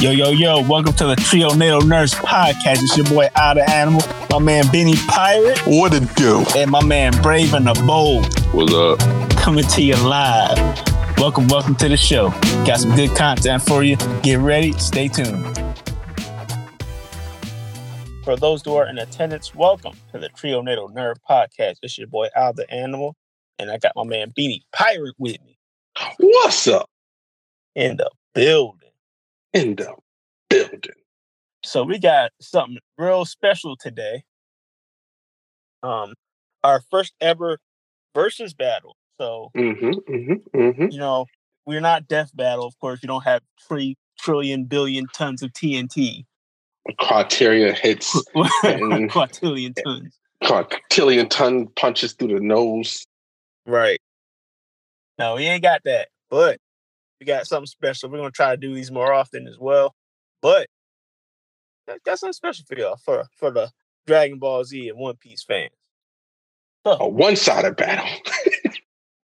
Yo, yo, yo, welcome to the Trio NATO Nurse Podcast. It's your boy Out of Animal, my man Benny Pirate, What it do? and my man Brave and the Bold What's up? coming to you live. Welcome, welcome to the show. Got some good content for you. Get ready, stay tuned. For those who are in attendance, welcome to the Trio NATO Nerve Podcast. It's your boy Al the Animal, and I got my man Beanie Pirate with me What's up in the building. In the building? So we got something real special today. Um, our first ever versus battle. So Mm-hmm. Mm-hmm. Mm-hmm. you know we're not death battle. Of course, you don't have three trillion billion tons of TNT, Criteria hits quadrillion tons. quintillion ton punches through the nose. Right. No, we ain't got that, but we got something special. We're gonna try to do these more often as well. But got- got something special for y'all for for the Dragon Ball Z and One Piece fans. So A one-sided battle.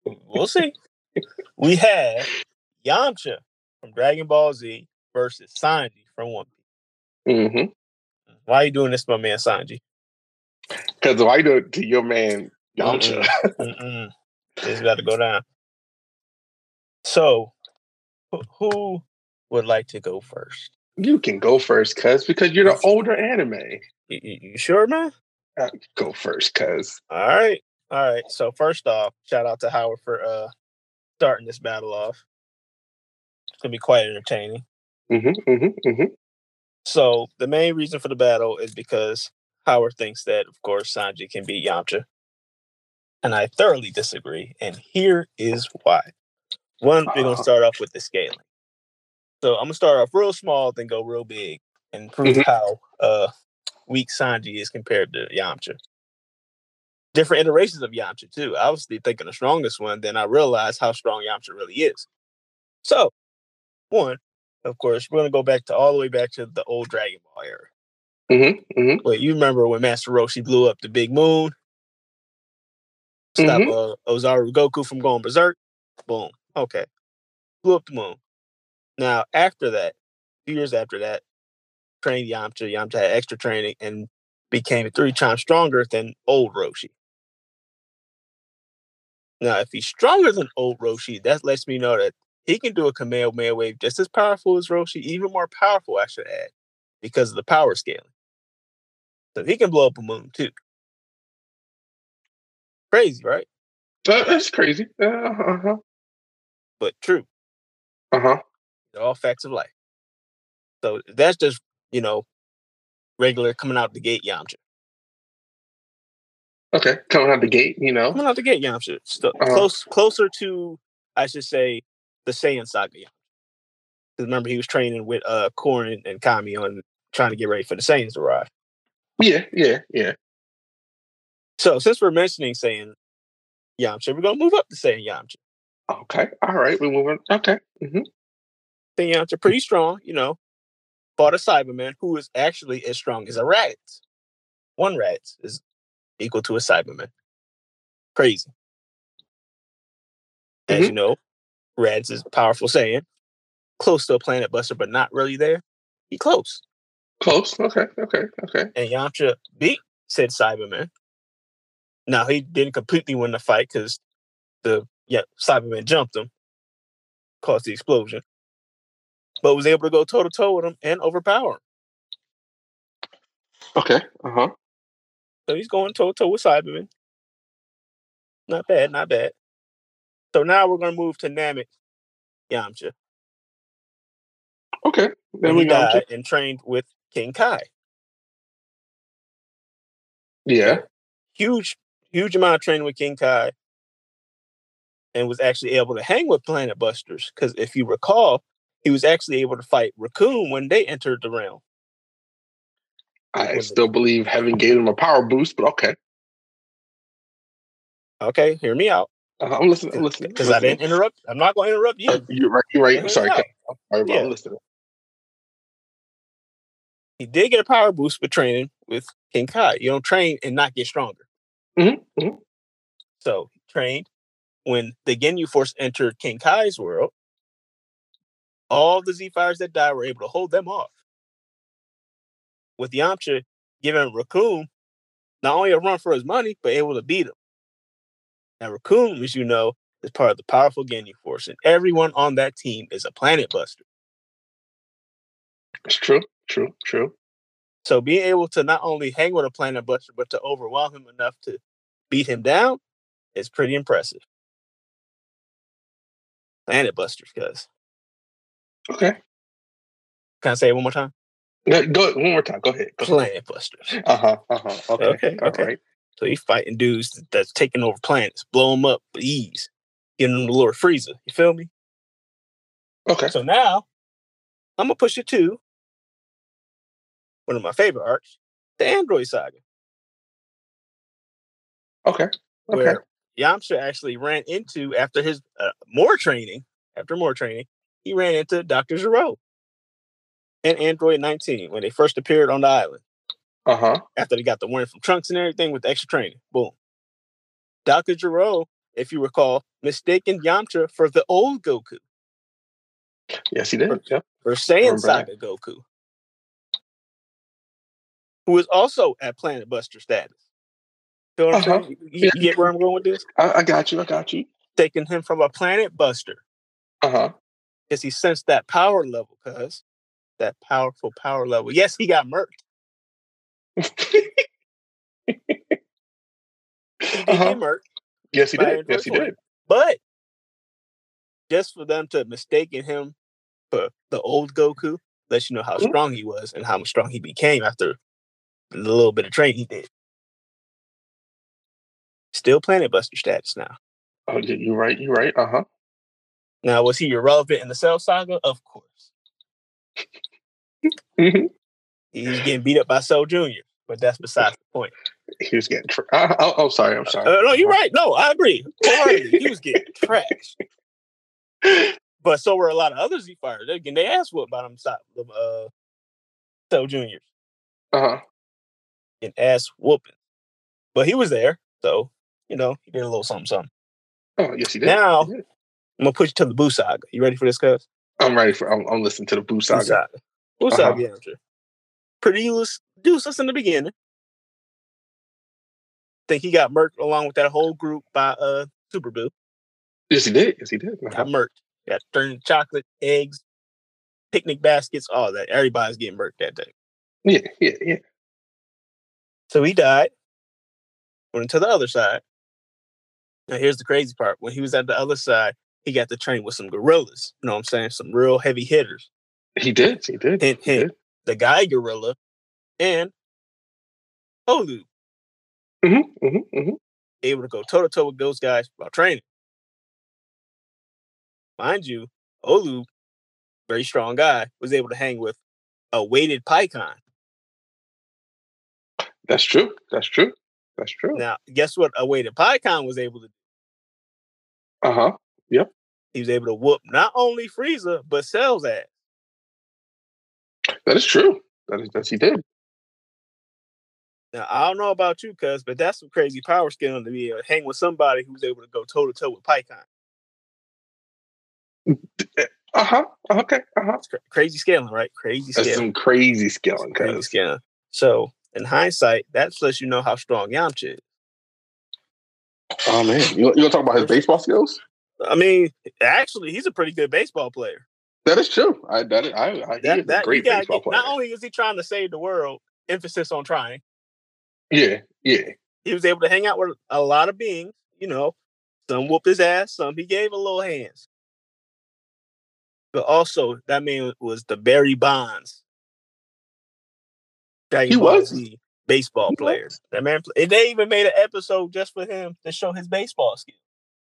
we'll see. we have Yamcha from Dragon Ball Z versus Sanji from One Piece. Mm-hmm. Why are you doing this, my man Sanji? Because why do it to your man Yamcha? Mm-mm. It's about to go down. So, who- would like to go first? You can go first, cuz because you're the older anime. You, you- you sure, man? Uh, Go first, cuz. All right, all right. So first off, shout out to Howard for uh starting this battle off. It's gonna be quite entertaining. Mm-hmm. Mm-hmm. Mm-hmm. So the main reason for the battle is because Howard thinks that, of course, Sanji can beat Yamcha. And I thoroughly disagree. And here is why. One, we're gonna Uh-huh. start off with the scaling. So I'm gonna start off real small, then go real big and prove Mhm. how uh weak Sanji is compared to Yamcha. Different iterations of Yamcha too. I was thinking the strongest one, then I realized how strong Yamcha really is. So, one, of course, we're gonna go back to all the way back to the old Dragon Ball era. Mm-hmm. Mm-hmm. Wait, you remember when Master Roshi blew up the big moon? Stop uh, Ozaru Goku from going berserk? Boom. Okay. Blew up the moon. Now, after that, few years after that, trained Yamcha. Yamcha had extra training and became three times stronger than old Roshi. Now, if he's stronger than old Roshi, that lets me know that he can do a Kamehameha wave just as powerful as Roshi, even more powerful, I should add, because of the power scaling. So he can blow up a moon too. Crazy, right? That's crazy. Uh, uh-huh. But true. Uh-huh. They're all facts of life. So that's just, you know, regular coming out the gate Yamcha. Okay. Coming out the gate, you know. Coming out the gate Yamcha. Still Uh-huh. close closer to, I should say, the Saiyan saga Yamcha. Because remember he was training with uh and, and Kami on trying to get ready for the Saiyans to arrive. Yeah, yeah, yeah. So since we're mentioning Saiyan Yamcha, we're gonna move up to Saiyan Yamcha. Okay. All right. We're moving. Okay. Mm-hmm. Saiyan Yamcha pretty strong, you know. Fought a Saibaman who is actually as strong as a rat. One rat is equal to a Saibaman. Crazy. As you know, Raditz is a powerful Saiyan, close to a planet buster, but not really there. He close. Close. Okay. Okay. Okay. And Yamcha beat said Saibaman. Now he didn't completely win the fight because the yeah, Saibaman jumped him, caused the explosion. But was able to go toe to toe with him and overpower him. Okay. Uh huh. So he's going toe to toe with Saibaman. Not bad, not bad. So now we're gonna move to Namek Yamcha. Okay. Then we got. died and trained with King Kai. Yeah. Huge, huge amount of training with King Kai. And was actually able to hang with Planet Busters. Because if you recall, he was actually able to fight Recoome when they entered the realm. I still believe Heaven gave him a power boost, but okay. Okay, hear me out. Uh, I'm listening. I'm listening. Because I didn't interrupt. I'm not going to interrupt you. Uh, You're right. You're right. I'm sorry. out. I'm sorry, but Yeah. I'm listening. He did get a power boost for training with King Kai. You don't train and not get stronger. Mhm, mhm. So he trained when the Ginyu Force entered King Kai's world. all the Z Fighters that died were able to hold them off. With Yamcha giving Recoome not only a run for his money, but able to beat him. Now, Recoome, as you know, is part of the powerful Ginyu Force, and everyone on that team is a planet buster. It's true, true, true. So being able to not only hang with a planet buster, but to overwhelm him enough to beat him down is pretty impressive. Planet busters, cuz. Okay. Can I say it one more time? No, go one more time. Go ahead. Go Planet busters. Uh huh. Uh huh. Okay. Okay, okay. right. So he's fighting dudes that's taking over planets, blow them up with ease, getting them to Lord Frieza. You feel me? Okay. So now I'm gonna push it to one of my favorite arcs, the Android Saga, Okay. Okay. where Yamcha actually ran into after his uh, more training. After more training, he ran into Doctor Gero and Android 19 when they first appeared on the island. Uh huh. After they got the warning from Trunks and everything with extra training, boom. Doctor Gero, if you recall, mistaken Yamcha for the old Goku, Yes, he did. Yep. for Saiyan Saga Goku, who is also at Planet Buster status. What I'm Uh-huh. saying? You, you get where I'm going with this? I, I got you. I got you. Taking him from a Planet Buster Uh huh. because he sensed that power level, cuz that powerful power level. Yes, he got murked. He Uh-huh. murked, yes, he did. Yes, he did. but just for them to mistaken him for the old Goku, lets you know how Mhm. strong he was and how strong he became after the little bit of training he did. Still Planet Buster status now. Oh, yeah, you're right. You're right. Uh huh. Now, was he irrelevant in the Cell Saga? Of course. He's getting beat up by Cell Jr., but that's besides the point. He was getting. Tra- uh, oh, oh, sorry. I'm sorry. Uh, no, you're right. No, I agree. He was getting trashed. But so were a lot of other Z Fighters. They getting their ass whooped by them uh Cell Juniors. Uh huh. Getting ass whooping. But he was there, so you know, he did a little something something. Oh, yes, he did. Now- He did. I'm gonna push you to the Boo Saga. You ready for this, cuz? I'm ready for. I'm, I'm listening to the Boo Boo Saga. Saga. Boo Uh-huh. Saga, yeah, useless, useless in the beginning. Think he got murked along with that whole group by uh Super Boo. Yes, he did. Yes, he did. got Uh-huh. murked. Got turned chocolate, eggs, picnic baskets, all that. Everybody's getting murked that day. Yeah, yeah, yeah. So he died. Went into the other side. Now here's the crazy part. When he was at the other side, he got to train with some gorillas. You know what I'm saying? Some real heavy hitters. He did. He did. Hint, He hint. The guy gorilla and Olu hmm hmm hmm able to go toe to toe with those guys while training. Mind you, Olu, very strong guy, was able to hang with a weighted Pikkon. That's true. That's true. That's true. Now, guess what? A weighted Pikkon was able to do. Uh huh. Yep. He was able to whoop not only Frieza but Cell's ass. That is true. That is. That he did. Now, I don't know about you, cuz, but that's some crazy power skill to be able to hang with somebody who's able to go toe to toe with Pikkon. Uh huh. Okay. Uh huh. Cra- crazy scaling, right? Crazy scaling. That's some crazy scaling, Crazy cuz. scaling. So, in hindsight, that lets you know how strong Yamcha is. Oh man, you you gonna talk about his baseball skills? I mean, actually, he's a pretty good baseball player. That is true. I that is, I, I That, that great gotta baseball player. not only is he trying to save the world, emphasis on trying. yeah, yeah. He was able to hang out with a lot of beings. You know, some whooped his ass, some he gave a little hands. But also, that man was the Barry Bonds. Dragon He Ball was. Z baseball He player. was. That man, and they even made an episode just for him to show his baseball skills.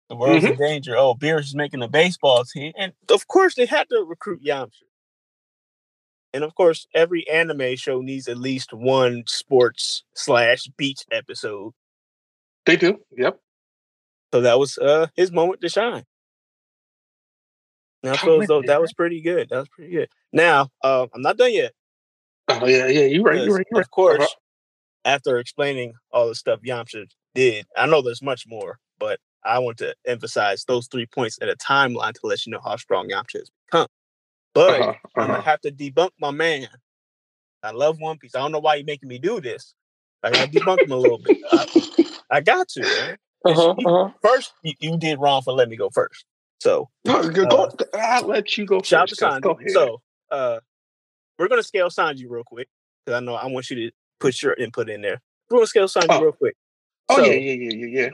The world's Mm-hmm. in danger. Oh, Beerus is making a baseball team, and of course they had to recruit Yamcha. And of course, every anime show needs at least one sports slash beach episode. They do. Yep. So that was uh his moment to shine. Now I feel as though man. that was pretty good. That was pretty good. Now, uh, I'm not done yet. Oh yeah, yeah. You're right. You're right. You're right. Of course, Uh-huh. after explaining all the stuff Yamcha did, I know there's much more, but I want to emphasize those three points in a timeline to let you know how strong Yamcha has become. But uh-huh, uh-huh. I'm gonna have to debunk my man. I love One Piece. I don't know why you're making me do this. I gotta debunk him a little bit. I, I got to, man. Uh-huh, uh-huh. First, you, you, did wrong for letting me go first. So uh, go, I'll let you go. Shout first, to So uh, we're gonna scale Sanji real quick because I know I want you to put your input in there. We're gonna scale Sanji oh. real quick. Oh so, yeah, yeah, yeah, yeah, yeah.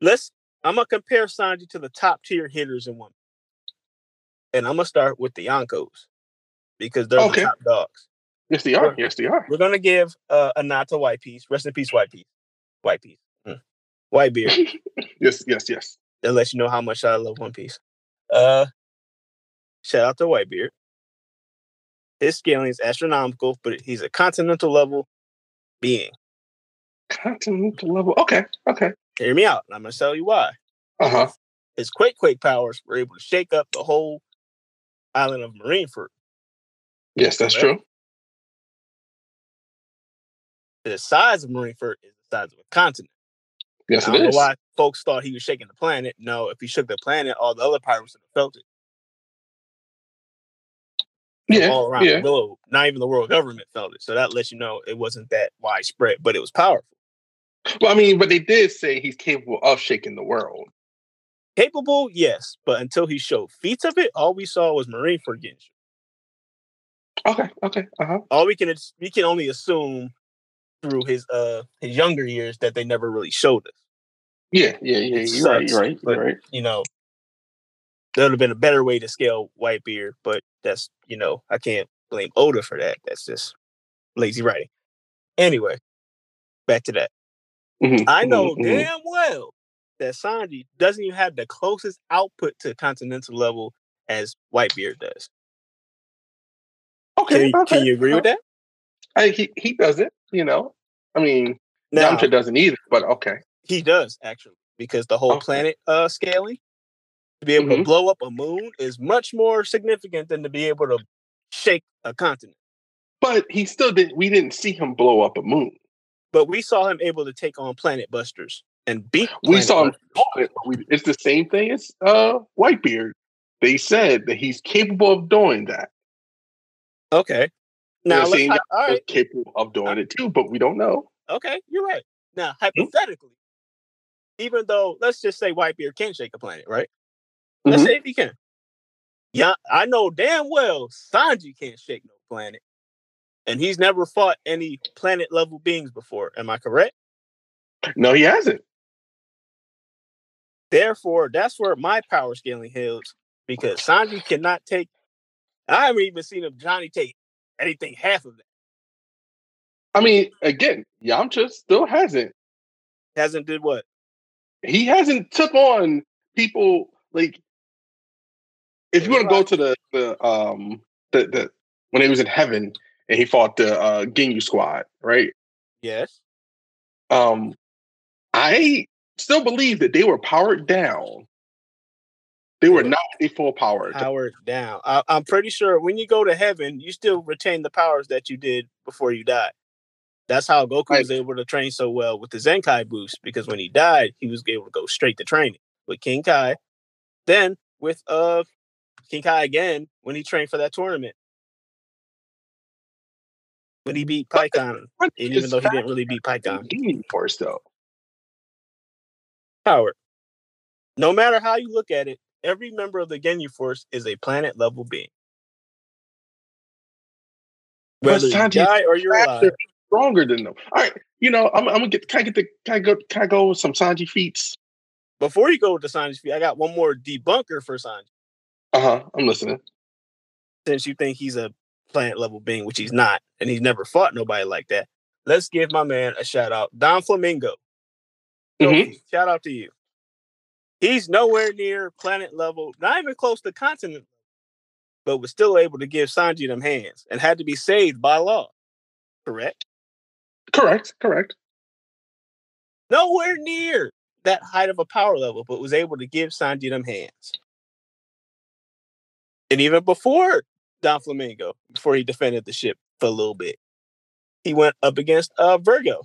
Let's. I'm gonna compare Sanji to the top tier hitters in one, and I'm gonna start with the Yonkos because they're okay. the top dogs. Yes, they are. We're, yes, they are. We're gonna give uh, a nod to White Piece. Rest in peace, White Piece. White Piece. Mm. White beard. yes, yes, yes. That lets you know how much I love One Piece. Uh, shout out to Whitebeard. His scaling is astronomical, but he's a continental level being. Continental level. Okay. Okay. Hear me out. I'm gonna tell you why. Uh huh. His quake quake powers were able to shake up the whole island of Marineford. Yes, that's true. The size of Marineford is the size of a continent. Yes, I don't know why folks thought he was shaking the planet. No, if he shook the planet, all the other pirates would have felt it. Yeah, all around yeah. the globe. Not even the world government felt it. So that lets you know it wasn't that widespread, but it was powerful. Well, I mean, but they did say he's capable of shaking the world. Capable, yes, but until he showed feats of it, all we saw was Marineford getting Okay, okay, uh-huh. All we can we can only assume through his uh his younger years that they never really showed us. Yeah, yeah, yeah. You're sucks, right. You're right. You're but, right. You know, there would have been a better way to scale white beard, but that's you know I can't blame Oda for that. That's just lazy writing. Anyway, back to that. Mm-hmm, I know mm-hmm, mm-hmm. damn well that Sanji doesn't even have the closest output to continental level as Whitebeard does. Okay, can, okay. can you agree with that? I, he he doesn't. You know, I mean, now, Yamcha doesn't either. But okay, he does actually because the whole okay. planet uh, scaling to be able mm-hmm. to blow up a moon is much more significant than to be able to shake a continent. But he still didn't. We didn't see him blow up a moon. But we saw him able to take on planet busters and beat. We saw him. It. It's the same thing as uh, Whitebeard. They said that he's capable of doing that. Okay. Now, let's, all right. capable of doing it too, but we don't know. Okay, you're right. Now, hypothetically, mm-hmm. even though let's just say Whitebeard can shake a planet, right? Let's mm-hmm. say if he can. Yeah, I know damn well Sanji can't shake no planet. And he's never fought any planet level beings before. Am I correct? No, he hasn't. Therefore, that's where my power scaling hills because Sanji cannot take. I haven't even seen him Johnny take anything half of that. I mean, again, Yamcha still hasn't. Hasn't did what? He hasn't took on people like. If you want to go to the the um the the when he was in heaven and he fought the uh Ginyu squad, right? Yes. Um, I still believe that they were powered down. They were not a full power. Powered down. I, I'm pretty sure when you go to heaven, you still retain the powers that you did before you died. That's how Goku right. was able to train so well with the Zenkai boost because when he died, he was able to go straight to training with King Kai. Then with uh King Kai again when he trained for that tournament. When he beat Pikkon, even though he didn't really beat Pikkon. Force though. Howard. No matter how you look at it, every member of the Ginyu Force is a planet level being. Whether you die or you're alive stronger than them. All right, you know, I'm, I'm gonna get. Can I get the? Can I go? Can I go with some Sanji feats? Before you go with the Sanji feat, I got one more debunker for Sanji. Uh huh. I'm listening. Since you think he's a planet level being, which he's not, and he's never fought nobody like that, let's give my man a shout out, Doflamingo. Mm-hmm. Shout out to you. He's nowhere near planet level, not even close to continent, but was still able to give Sanji them hands and had to be saved by law. Correct? Correct, correct. Nowhere near that height of a power level, but was able to give Sanji them hands. And even before Doflamingo, before he defended the ship for a little bit, he went up against uh, Vergo.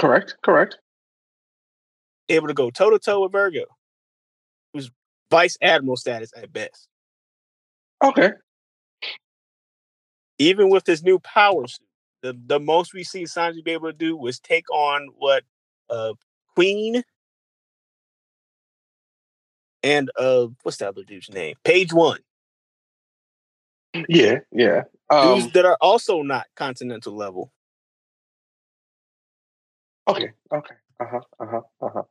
Correct, correct. Able to go toe to toe with Vergo, who's vice admiral status at best. Okay. Even with his new power suit, the, the most we see Sanji be able to do was take on what uh Queen and uh what's the other dude's name? Page one. Yeah, yeah. Dudes Um, that are also not continental level. okay, okay. Uh huh. Uh huh. Uh huh.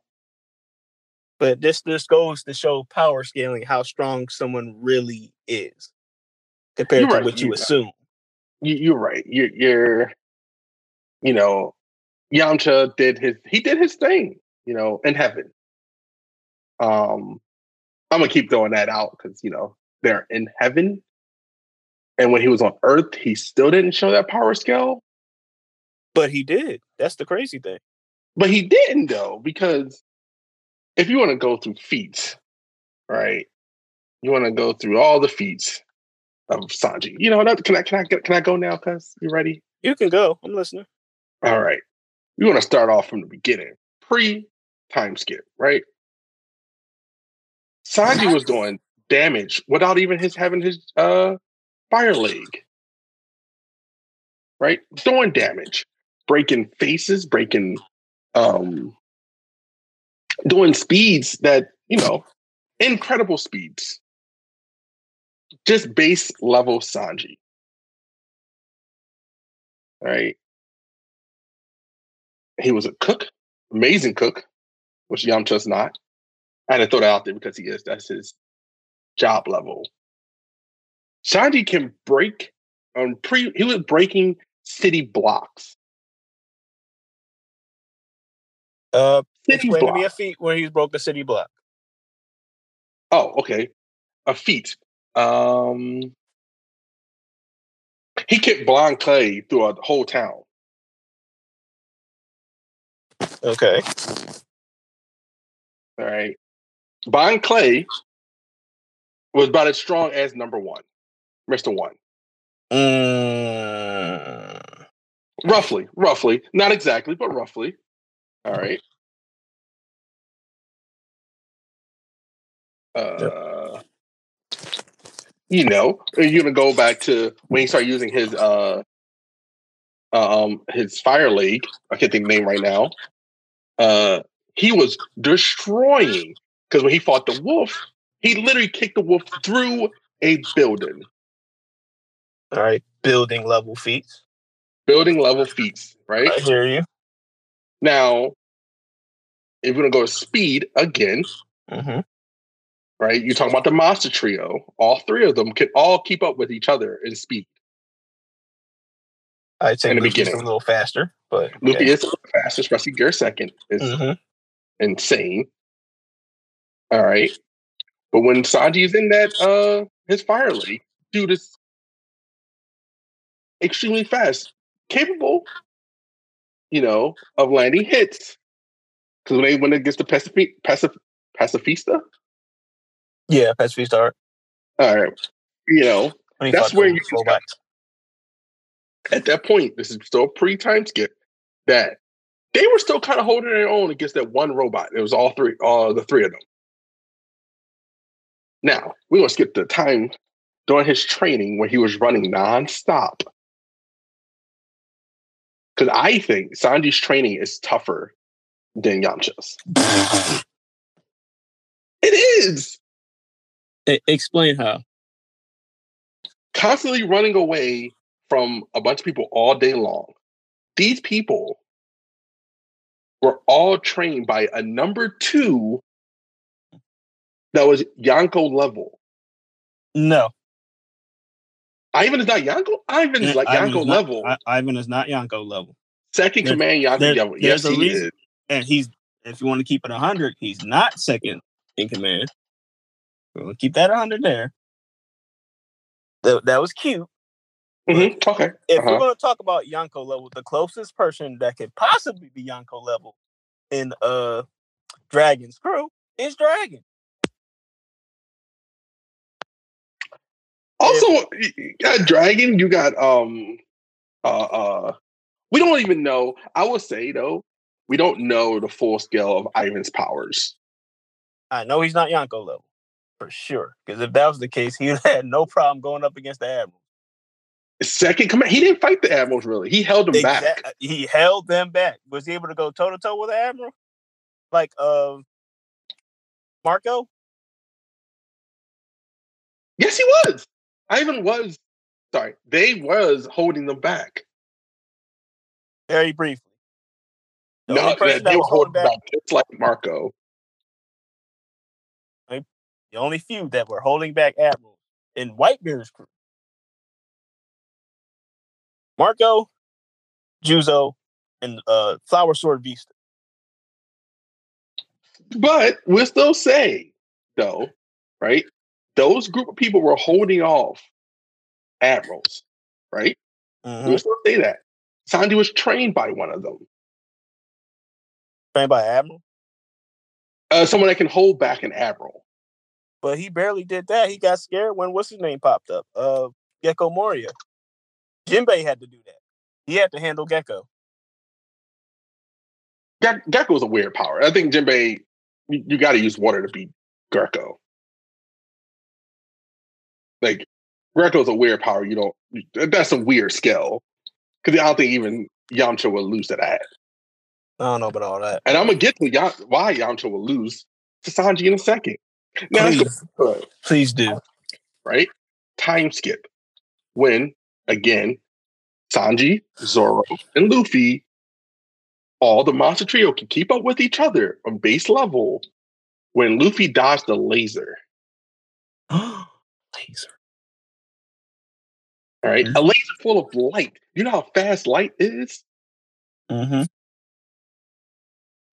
But this this goes to show power scaling how strong someone really is compared You're to right, what you you're- assume. You, you're right. You're, you're, you know, Yamcha did his. He did his thing. You know, in heaven. Um, I'm gonna keep throwing that out because you know they're in heaven, and when he was on Earth, he still didn't show that power scale. But he did. That's the crazy thing. But he didn't though, because if you want to go through feats, right? You want to go through all the feats of Sanji. You know what? Can I can I can I go now? Cause you ready? You can go. I'm listening. All right. We want to start off from the beginning, pre time skip, right? Sanji was doing damage without even his having his uh fire leg. Right? Doing damage. Breaking faces, breaking um doing speeds that, you know, incredible speeds. Just base level Sanji. Right? He was a cook, amazing cook, which Yamcha's not. I had to throw that out there because he is. That's his job level. Sanji can break on pre. He was breaking city blocks. Uh, City explain to me a feat where he's broke a city block. Oh, okay. A feat. Um, he kicked blind clay through a whole town. Okay. All right. Blind clay was about as strong as number one, Mister One. Mm, Roughly, roughly, not exactly, but roughly. All right. Uh, you know, you're gonna go back to when he started using his uh, um, his fire league. I can't think of the name right now. Uh, he was destroying because when he fought the wolf, he literally kicked the wolf through a building, all right. Building level feats. building level feats. Right I hear you. now, if we're gonna go to speed again, hmm right? You're talking about the monster trio. All three of them can all keep up with each other in speed. I'd say In the Luffy's a little faster, but Luffy is fast, especially Gear Second is hmm insane. All right. But when Sanji is in that uh his fire league, dude is extremely fast, capable, you know, of landing hits. Because when they when it gets to Pacifi- Pacif- Pacifista, yeah, Pacifist Art. all right, you know, That's where the you- robots. at that point, this is still pre time skip, that they were still kind of holding their own against that one robot. It was all three, all the three of them. Now, we're going to skip the time during his training when he was running nonstop. Because I think Sanji's training is tougher than Yamcha's. It is E- Explain how. constantly running away from a bunch of people all day long. These people were all trained by a number two that was Yanko level. No, Ivan is not Yanko. Ivan is like Ivan Yanko is not- level. I- Ivan is not Yanko level, Second there- command Yanko there- level. Yes, he reason- is. and he's if you want to keep it hundred, he's not second in command. We'll keep that hundred there. That, that was cute. Mhm, Okay. If Uh-huh. we're going to talk about Yanko level, the closest person that could possibly be Yanko level in uh Dragon's crew is Dragon. Also, you got Dragon. You got um, uh, uh. We don't even know. I will say though, we don't know the full scale of Ivan's powers. I know he's not Yanko level. for sure. Because if that was the case, he had no problem going up against the admiral. Second command, he didn't fight the admirals really. He held them back. He held them back. Was he able to go toe to toe with the admiral? Like uh, Marco? Yes, he was. Ivan was. Sorry, they was holding them back. Very briefly. The no, they, they were holding back, back just like Marco. The only few that were holding back admirals in Whitebeard's crew. Marco, Juzo, and uh, Flower Sword Vista. But we'll still say, though, right? Those group of people were holding off admirals, right? Mm-hmm. We'll still say that. Sanji was trained by one of them. Trained by admiral? Uh, someone that can hold back an admiral. But he barely did that. He got scared when what's his name popped up? Uh, Gecko Moria. Jinbei had to do that. He had to handle Gecko. Ge- Gecko is a weird power. I think Jinbei, you, you got to use water to beat Gecko. Like Gecko's a weird power. You don't. That's a weird skill. Because I don't think even Yamcha will lose to that. I don't know about all that. And I'm gonna get to Yam- why Yamcha will lose to Sanji in a second. Now, please, please do. Right? Time skip. When again, Sanji, Zoro, and Luffy, all the monster trio can keep up with each other on base level when Luffy dodged the laser. laser. All right, mm-hmm. a laser full of light. You know how fast light is? Mm-hmm.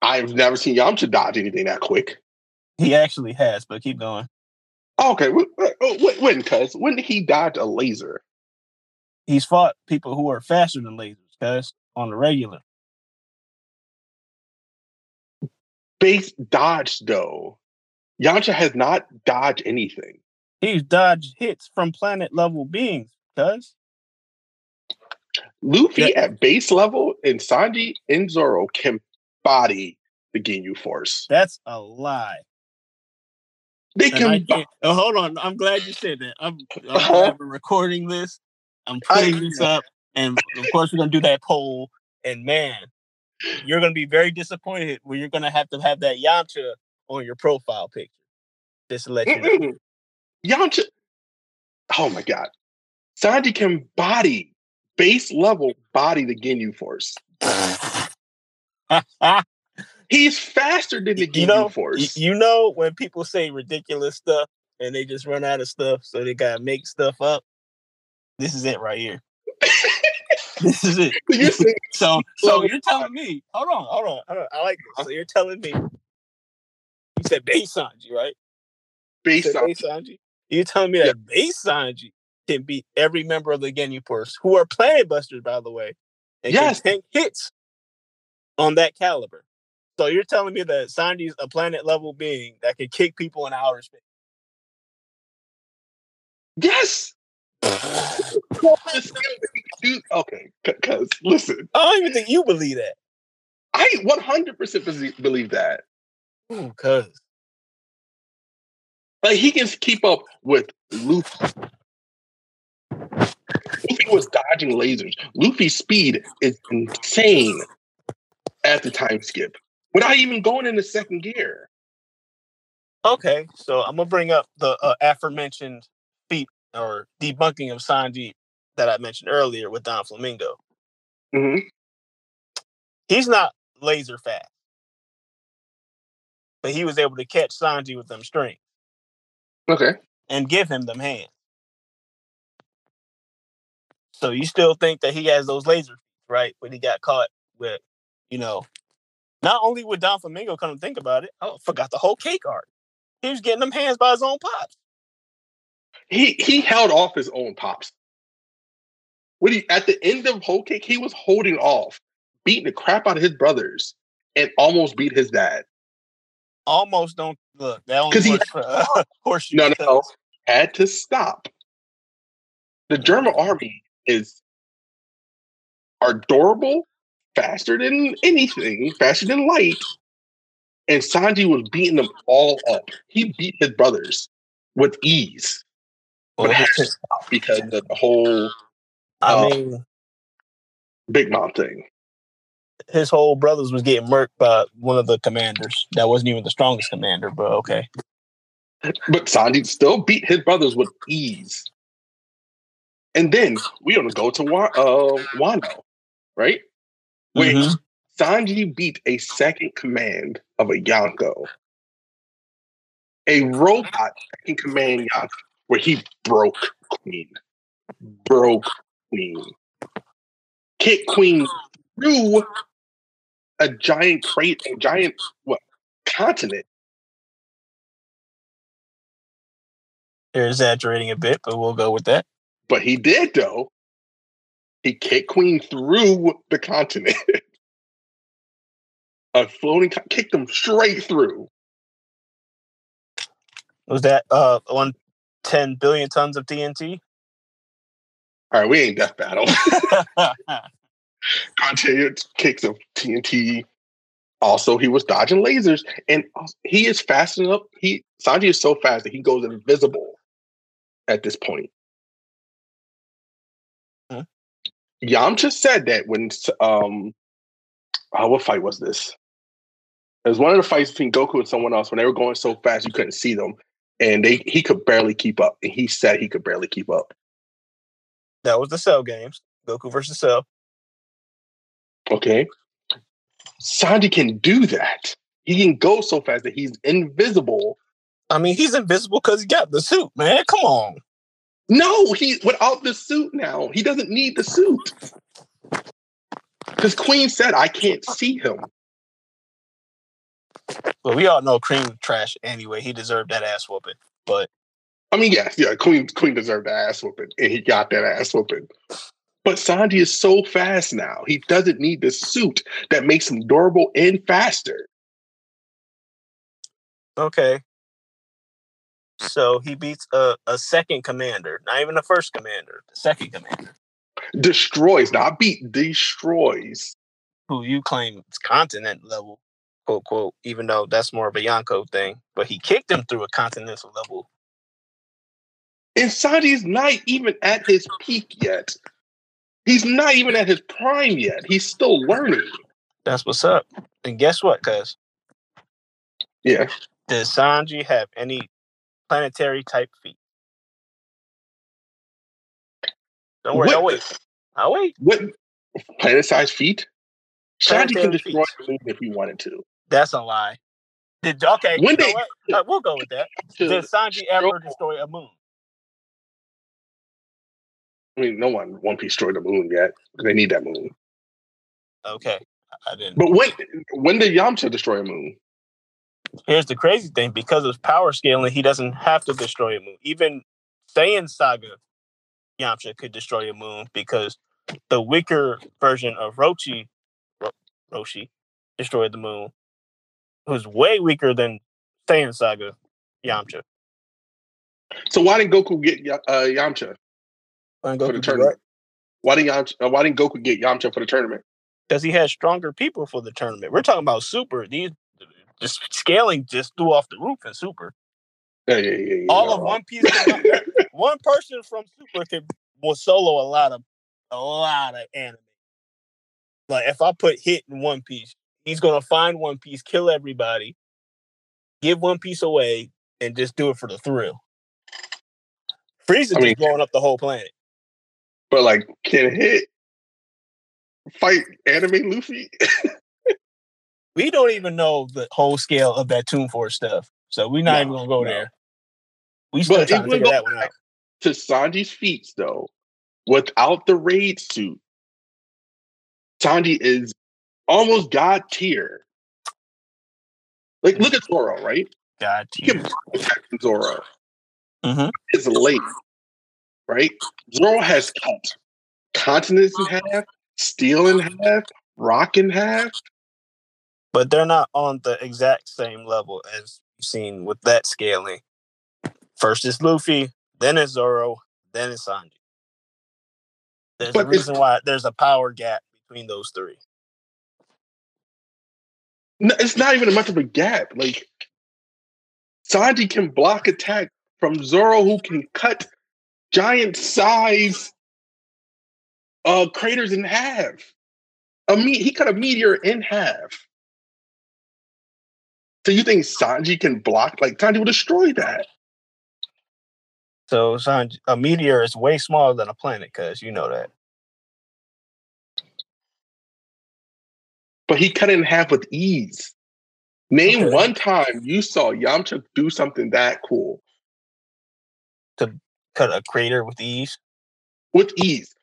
I've never seen Yamcha dodge anything that quick. He actually has, but keep going. Okay, when, cuz, when did he dodge a laser? He's fought people who are faster than lasers, cuz, on the regular. Base dodge, though. Yamcha has not dodged anything. He's dodged hits from planet level beings, cuz. Luffy yeah. at base level and Sanji and Zoro can body the Ginyu Force. That's a lie. They can. Bo- oh, hold on. I'm glad you said that. I'm, I'm uh-huh. recording this. I'm putting this up, and of course we're gonna do that poll. And man, you're gonna be very disappointed when you're gonna have to have that Yamcha on your profile picture. Just to let you know. Yamcha. Oh my god, Sanji can body base level body the Ginyu Force. He's faster than the Ginyu you know, Force. You know when people say ridiculous stuff and they just run out of stuff, so they gotta make stuff up. This is it right here. this is it. so, so you're telling me, hold on, hold on, hold on. I like this. So you're telling me, you said base Sanji, right? Base Sanji. You're telling me yeah. that base Sanji can beat every member of the Ginyu Force, who are planet busters, by the way, and yes. can tank hits on that caliber. So you're telling me that Sanji's a planet level being that can kick people in outer space? Yes. okay, because listen, I don't even think you believe that. I 100% believe that. Oh, cuz. Like he can keep up with Luffy. Luffy was dodging lasers. Luffy's speed is insane at the time skip without even going into second gear. Okay, so I'm gonna bring up the uh, aforementioned feat or debunking of Sanji that I mentioned earlier with Doflamingo. Mm-hmm. He's not laser fast, but he was able to catch Sanji with them strings. Okay. And give him them hands. So you still think that he has those laser, right? When he got caught with, you know, not only would Doflamingo come and think about it, I forgot the whole cake art. He was getting them hands by his own pops. He he held off his own pops. When he at the end of whole cake, he was holding off, beating the crap out of his brothers, and almost beat his dad. Almost don't look. That only he, for uh, horseshoe. No, no, no, had to stop. The Germa army is are durable faster than anything, faster than light. And Sanji was beating them all up. He beat his brothers. with ease. But it has to stop because of the whole I uh, mean, Big Mom thing. His whole brothers was getting murked by one of the commanders. That wasn't even the strongest commander, but okay. But Sanji still beat his brothers with ease. And then we're gonna go to Wa- uh, Wano, right? Wait, Mhm. Sanji beat a second command of a Yonko. A robot second command Yonko, where he broke Queen. Broke Queen. Kicked Queen through a giant crate, a giant what continent. They're exaggerating a bit, but we'll go with that. But he did though. He kicked Queen through the continent. a floating co- kicked him straight through. Was that uh on 10 billion tons of TNT? All right, we ain't death battle. Continued kicks of TNT. Also, he was dodging lasers, and he is fast enough. He Sanji is so fast that he goes invisible at this point. Hmm. Yamcha said that when um, oh, what fight was this? It was one of the fights between Goku and someone else when they were going so fast you couldn't see them, and they he could barely keep up. And he said he could barely keep up. that was the Cell games. Goku versus Cell. Okay. Sanji can do that. He can go so fast that he's invisible. I mean, he's invisible because he got the suit, man. Come on. No, he without the suit now. He doesn't need the suit. Because Queen said, I can't see him. But we all know Queen trash anyway. He deserved that ass whooping. But I mean, yes, yeah, Queen Queen deserved the ass whooping, and he got that ass whooping. But Sanji is so fast now. He doesn't need the suit that makes him durable and faster. okay. So he beats a, a second commander, not even the first commander, the second commander, Destroys, not beat, destroys. who you claim is continent level, quote quote, even though that's more of a Yonko thing. But he kicked him through a continental level. And Sanji is not even at his peak yet. He's not even at his prime yet. He's still learning. That's what's up. And guess what, cuz? Yeah. Does Sanji have any planetary type feet? Don't worry, I'll wait. I'll wait. What planet sized feet? Sanji can destroy feet. the moon if he wanted to. That's a lie. Did okay? When you know they- what? Uh, we'll go with that. Did Sanji ever destroy a moon? I mean, no one One Piece destroyed the moon yet. They need that moon. Okay, I didn't. But when when did Yamcha destroy a moon? Here's the crazy thing: because of power scaling, he doesn't have to destroy a moon. Even Saiyan Saga, Yamcha could destroy a moon because the weaker version of Roshi, Ro- Roshi, destroyed the moon, who's way weaker than Saiyan Saga, Yamcha. So why didn't Goku get uh, Yamcha for Goku the tournament? Why didn't Yamcha, uh, Why didn't Goku get Yamcha for the tournament? because he has stronger people for the tournament. We're talking about super. These just scaling just threw off the roof in super. Yeah, yeah, yeah. yeah All you're of right. One Piece, one person from Super could will solo a lot of a lot of anime. Like if I put Hit in One Piece, he's gonna find One Piece, kill everybody, give One Piece away, and just do it for the thrill. Frieza I mean- just blowing up the whole planet. But like, can hit fight anime Luffy? We don't even know the whole scale of that Toon Force stuff, so we're not No, even gonna go no. there. We still But trying to figure that one out. to Sanji's feats though, without the raid suit, Sanji is almost god tier. Like, look at Zoro, right? God, He can attack Zoro. Mhm. It's late, right? Zoro has cut continents in uh-huh. half, steel in half, rock in half. but they're not on the exact same level as you've seen with that scaling. First is Luffy, then it's Zoro, then it's Sanji. There's But a reason why there's a power gap between those three. No, it's not even much of a gap. Like Sanji can block attack from Zoro who can cut giant size uh craters in half. A me- he cut a meteor in half. So you think Sanji can block? Like Sanji will destroy that. So Sanji, a meteor is way smaller than a planet, cuz you know that. But he cut it in half with ease. Name Okay. one time you saw Yamcha do something that cool Cut a crater with ease. with ease.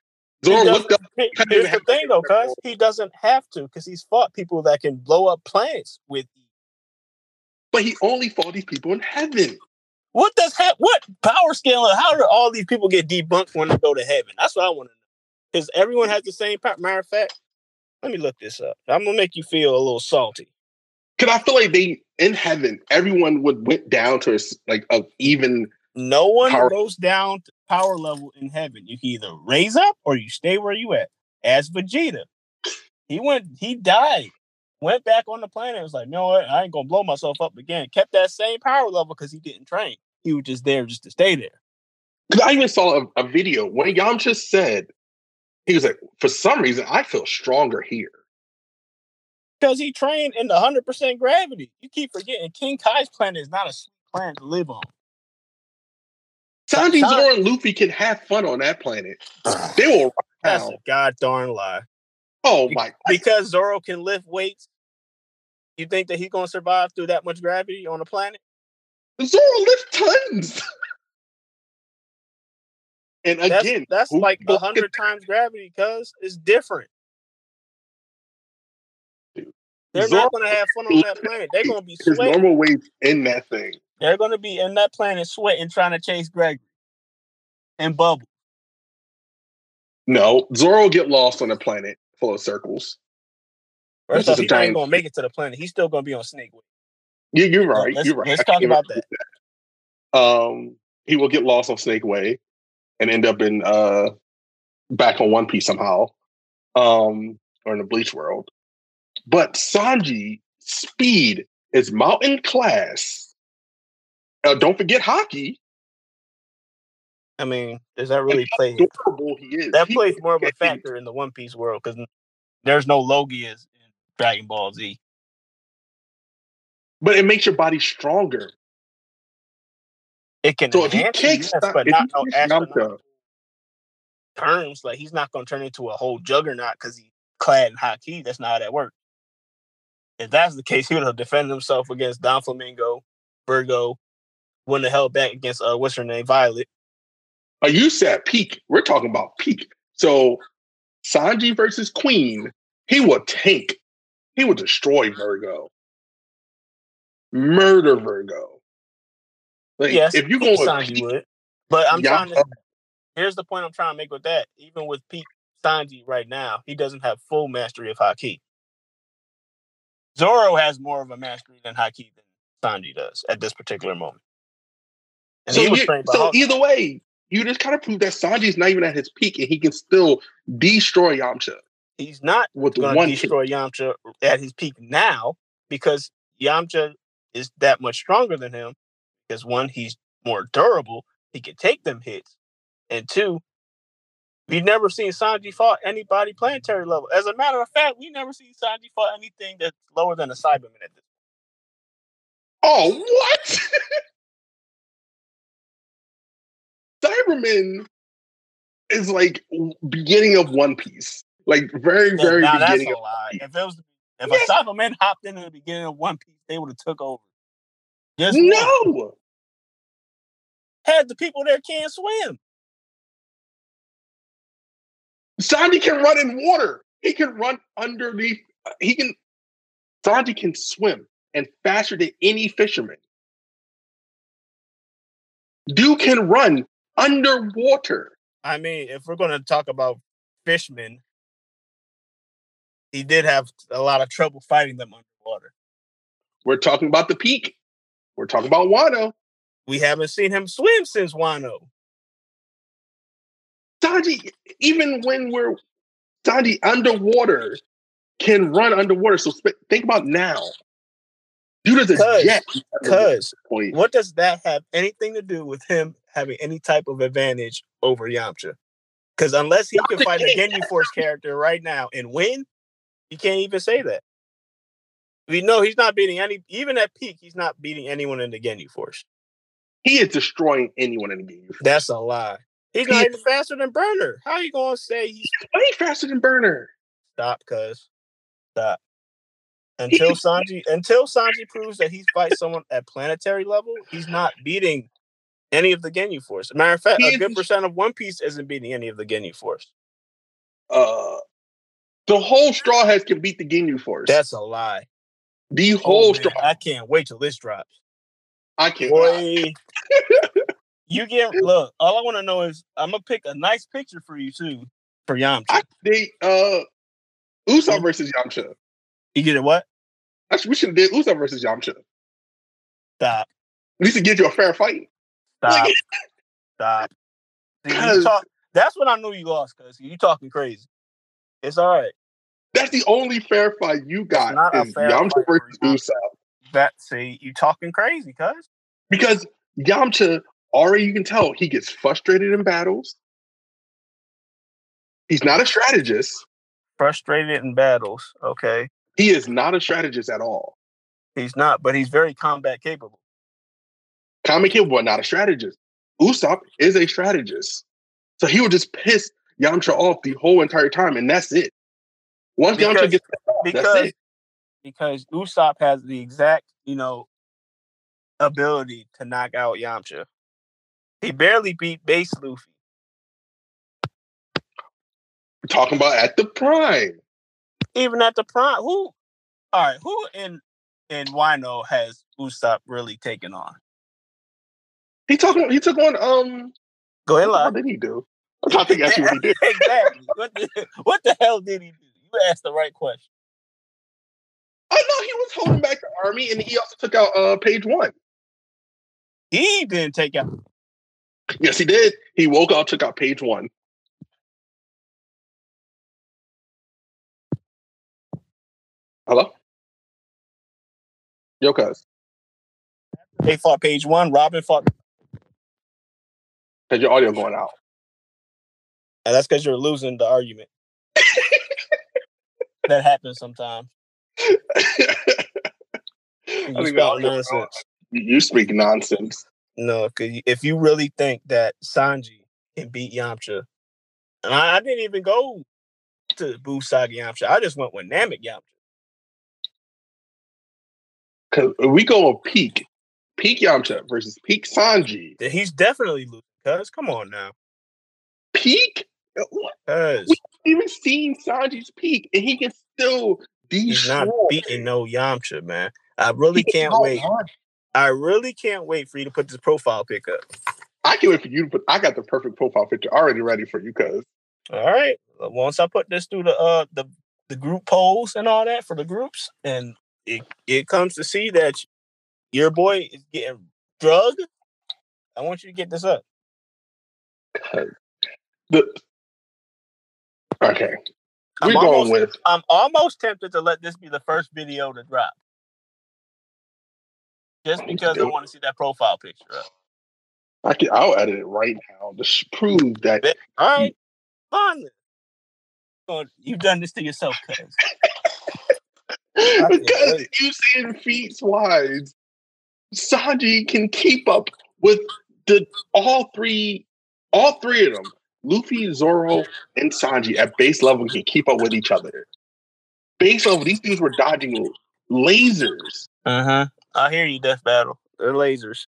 He Zoro looked up. He, here's the thing, though, cuz he doesn't have to, because he's fought people that can blow up planets with ease. But he only fought these people in heaven. What does ha- what power scale? How do all these people get debunked when they go to heaven? That's what I want to know. Because everyone has the same power. Matter of fact, let me look this up. I'm gonna make you feel a little salty. Cause I feel like they in heaven, everyone would went down to like a even. No one Power- goes down to power level in heaven. You can either raise up or you stay where you at. As Vegeta, he went, he died, went back on the planet. It Was like, you know what? I ain't gonna blow myself up again. Kept that same power level because he didn't train. He was just there just to stay there. Cause I even saw a, a video when Yamcha said, he was like, for some reason, I feel stronger here. Because he trained in the 100% gravity. You keep forgetting King Kai's planet is not a sweet planet to live on. Sanji, San- Zoro, and Luffy can have fun on that planet. They will That's a god darn lie. Oh my! Because Zoro can lift weights, you think that he's going to survive through that much gravity on the planet? Zoro lift tons. and again, that's who like a hundred times gravity because it's different. Dude, They're Zoro not going to have fun on that planet. They're going to be sweating. normal weight in that thing. They're going to be in that planet sweating, trying to chase Gregory and Bubble. No, Zoro will get lost on a planet full of circles. First off, he's not even going to make it to the planet. He's still going to be on Snake Way. You, you're right. let's- you're right. let's talk about remember that. Um, he will get lost on Snake Way and end up in uh back on One Piece somehow, um, or in the Bleach world. But Sanji speed is mountain class. Uh, don't forget Haki. I mean, does that really play? Durable he is. That He- plays more of a factor in the One Piece world because there's no Logias in Dragon Ball Z. but it makes your body stronger. It can So if he enhance you, kicks, yes, but not no astronomical terms. Like he's not going to turn into a whole juggernaut because he's clad in Haki. That's not how that works. If that's the case, he would have defended himself against Don Flamingo, Vergo, wouldn't have held back against uh, what's her name, Violet. uh, you said peak. We're talking about peak. So Sanji versus Queen, he will tank. He will destroy Vergo. Murder Vergo. Like, yes, if you go Sanji peak, would. But I'm Yeah. trying to. Here's the point I'm trying to make with that. Even with peak Sanji right now, he doesn't have full mastery of Haki. Zoro has more of a mastery than Haki than Sanji does at this particular moment. And so, he was trained by so either way, you just kind of prove that Sanji's not even at his peak, and he can still destroy Yamcha he's not with the one destroy Yamcha at his peak now because Yamcha is that much stronger than him. Because one, he's more durable; he can take them hits, and two, we've never seen Sanji fought anybody planetary level. As a matter of fact, we never seen Sanji fought anything that's lower than a Saibaman at this. Oh, what? Saibaman is like beginning of One Piece. Like very, very now that's beginning a of lie. If it was, if Yes. a Saibaman hopped in at the beginning of One Piece, they would have took over. Just one. No. had the people there can't swim. Sanji can run in water. He can run underneath. Uh, he can. Sanji can swim and faster than any fisherman. Dude can run underwater. I mean, if we're going to talk about Fishman, he did have a lot of trouble fighting them underwater. We're talking about the peak. We're talking about Wano. We haven't seen him swim since Wano. Sanji, even when we're Sanji underwater, can run underwater. So sp- think about now. Dude is a jet. Cause what does that have anything to do with him having any type of advantage over Yamcha? Because unless he can fight a can't- Force character right now and win, you can't even say that. We know he's not beating any, even at peak, he's not beating anyone in the Ginyu Force. He is destroying anyone in the game. That's a lie. He's not even faster than Burter. How are you gonna say he's way faster than Burter. stop? Cause stop. Until Sanji, until Sanji proves that he fights someone at planetary level, he's not beating any of the Ginyu Force. Matter of fact, He a good percent of One Piece isn't beating any of the Ginyu Force. Uh, the whole Straw Hats can beat the Ginyu Force. That's a lie. the Oh, whole man, Straw. I can't wait till this drops. I can't. Boy, you get look. All I want to know is I'm gonna pick a nice picture for you too for Yamcha. I they uh Usopp versus Yamcha. you get it? What? Actually, we should have did Usopp versus Yamcha. Stop. At least to get you a fair fight. Stop. Stop. See, you talk, that's when I knew you lost, cause you talking crazy. It's all right. That's the only fair fight you got not a fair Yamcha versus. Usopp. That see, you talking crazy, cuz. Because Yamcha already you can tell he gets frustrated in battles. He's not a strategist. Frustrated in battles. Okay. He is not a strategist at all. He's not, but he's very combat capable. Kami Kid not a strategist. Usopp is a strategist. So he would just piss Yamcha off the whole entire time, and that's it. Once Because- Yamcha gets off, that's Because it. because Usopp has the exact, you know, ability to knock out Yamcha. He barely beat base Luffy. We're talking about at the prime. Even at the prime, who all right, who in in Wano has Usopp really taken on? He talking. He took on um. Go ahead, What did he do? I'm trying to think actually what he did. exactly. What the, what the hell did he do? You asked the right question. I know he was holding back the army, and he also took out uh page one. He didn't take out. Yes, he did. He woke up, took out page one. Hello. Yo, cuz. They fought page one. Robin fought. Had your audio going out. And that's because you're losing the argument. that happens sometimes. You think the spout audio- nonsense. You speak nonsense. No, because if you really think that Sanji can beat Yamcha, and I, I didn't even go to Busagi Yamcha. I just went with Namek Yamcha. Because we go on peak, peak Yamcha versus peak Sanji. He's definitely losing. Cuz, come on now. Peak? What? Cuz We haven't even seen Sanji's peak, and he can still he's not beating no Yamcha, man. I really He can't wait. on. I really can't wait for you to put this profile pic up. I can't wait for you to put. I got the perfect profile picture already ready for you, cuz. All right. Once I put this through the uh the the group polls and all that for the groups, and it it comes to see that your boy is getting drugged, I want you to get this up. The okay, I'm we're going almost, with I'm almost tempted to let this be the first video to drop, just because I want to see that profile picture up. I can. I'll edit it right now to prove that. All right, fine. Oh, You've done this to yourself, cuz. because you seeing feats wise, Sanji can keep up with the all three, all three of them. Luffy, Zoro, and Sanji at base level can keep up with each other. Base level, these dudes were dodging lasers. Uh huh. I hear you, Death Battle. They're lasers.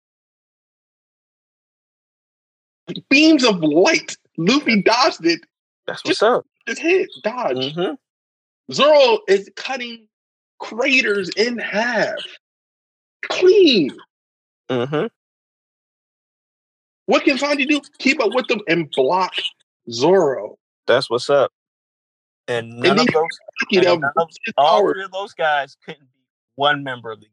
beams of light. Luffy dodged it, That's what's up. just hit, dodge. Mm-hmm. Zoro is cutting craters in half. Clean. Mm-hmm. What can Sanji do? Keep up with them and block Zoro. That's what's up. And none And of those, and none of- all three of those guys couldn't be one member of the game.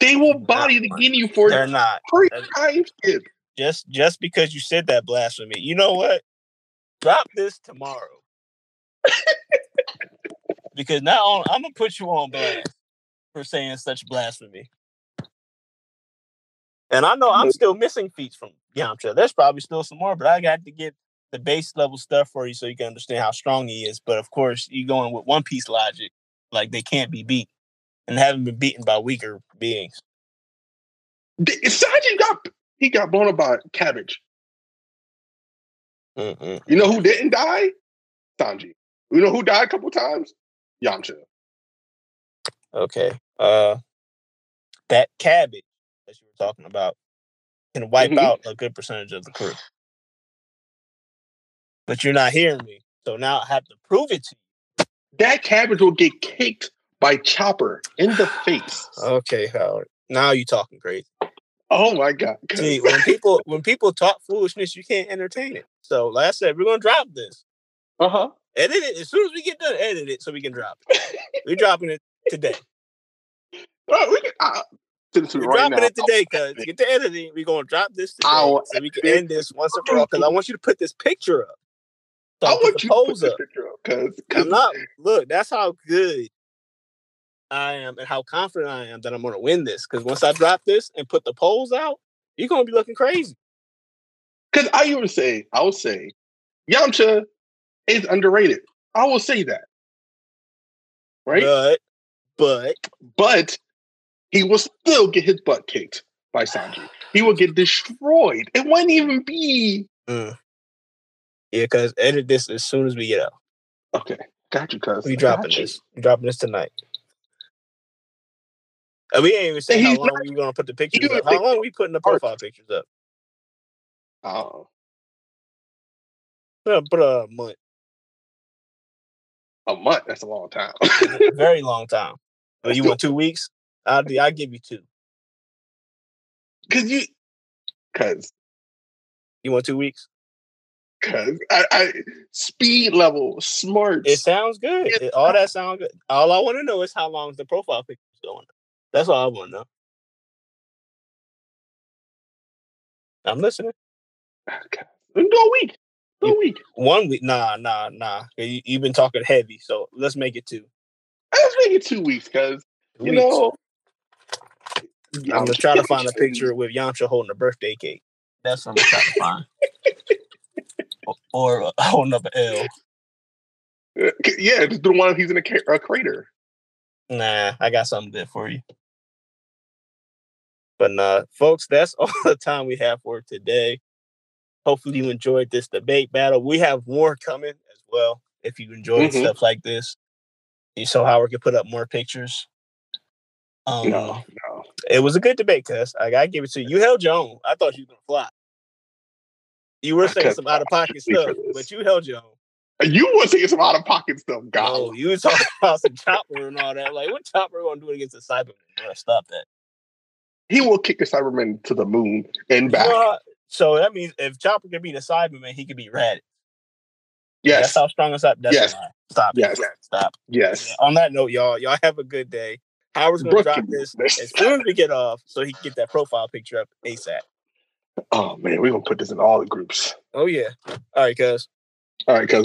They will body the Ginyu for They're not. free time skip. Just just because you said that blasphemy. You know what? Drop this tomorrow. because now I'm gonna put you on blast. for saying such blasphemy. And I know I'm still missing feats from Yamcha. There's probably still some more, but I got to get the base level stuff for you so you can understand how strong he is. But of course, you going with One Piece logic, like they can't be beat and haven't been beaten by weaker beings. Sanji got he got blown up by cabbage. Mm-mm. You know who didn't die? Sanji. You know who died a couple times? Yamcha. Okay. Uh that cabbage that you were talking about can wipe Mhm. out a good percentage of the crew. But you're not hearing me. So now I have to prove it to you. That cabbage will get kicked by Chopper in the face. Okay, Howard. Now you're talking crazy. Oh my god. See, when people when people talk foolishness, you can't entertain it. So like I said, we're gonna drop this. Uh-huh. Edit it as soon as we get done. Edit it so we can drop it. We're dropping it today. Uh, we can, uh, We're right dropping now, it today, cuz get the editing. We're gonna drop this today I'll so we can end this once and for all. Because I want you to put this picture up. So I want you to put this up. picture up because I'm not look, that's how good I am and how confident I am that I'm gonna win this. Because once I drop this and put the polls out, you're gonna be looking crazy. because I even say I will say Yamcha is underrated. I will say that. Right? But but but he will still get his butt kicked by Sanji. He will get destroyed. It wouldn't even be mm. yeah, because edit this as soon as we get out. okay. Got you, cuz. We I dropping this. We dropping this tonight. And we ain't even saying how long we gonna put the pictures up. How long we putting the profile pictures up? Oh, Put a, a month. a month. That's a long time. Very long time. Oh, you want two weeks? I'll do, I'll give you two. Cause you, cause, You want two weeks? cause I, I speed level, smart. It sounds good. It- all that sounds good. All I want to know is how long is the profile picture going. That's all I want to know. I'm listening. Okay. A week. A week. One week, nah, nah, nah. You, you've been talking heavy, so let's make it two. Let's make it two weeks, cause Two you weeks. know. I'm gonna try to find a picture with Yamcha holding a birthday cake. That's what I'm gonna try to find. or, or uh, holding up an L. Uh, Yeah, just do the one he's in a, ca- a crater. Nah, I got something good for you. But nah, folks, that's all the time we have for today. Hopefully you enjoyed this debate battle. We have more coming as well. If you enjoyed Mhm. stuff like this, you so Howard could put up more pictures. Um, No, no. It was a good debate, cuz I gotta give it to you. You held your own. I thought you were gonna flop. You were saying uh, some out of pocket stuff, but you held your own. You were saying some out of pocket stuff, Oh, God. you was talking about some chopper and all that. Like, what chopper gonna do against a Saibaman? Bro, stop that. He will kick the Saibaman to the moon and back. Well, so that means if Chopper can beat a Saibaman, he could beat Raditz. yes, That's how strong a Cyber. That's Yes. Stop. Yes. Stop. yes. On that note, y'all, y'all have a good day. Howard's gonna drop this this. as soon as we get off, so he can get that profile picture up ASAP. Oh man, we're gonna put this in all the groups. Oh yeah. All right, cuz. All right, cuz.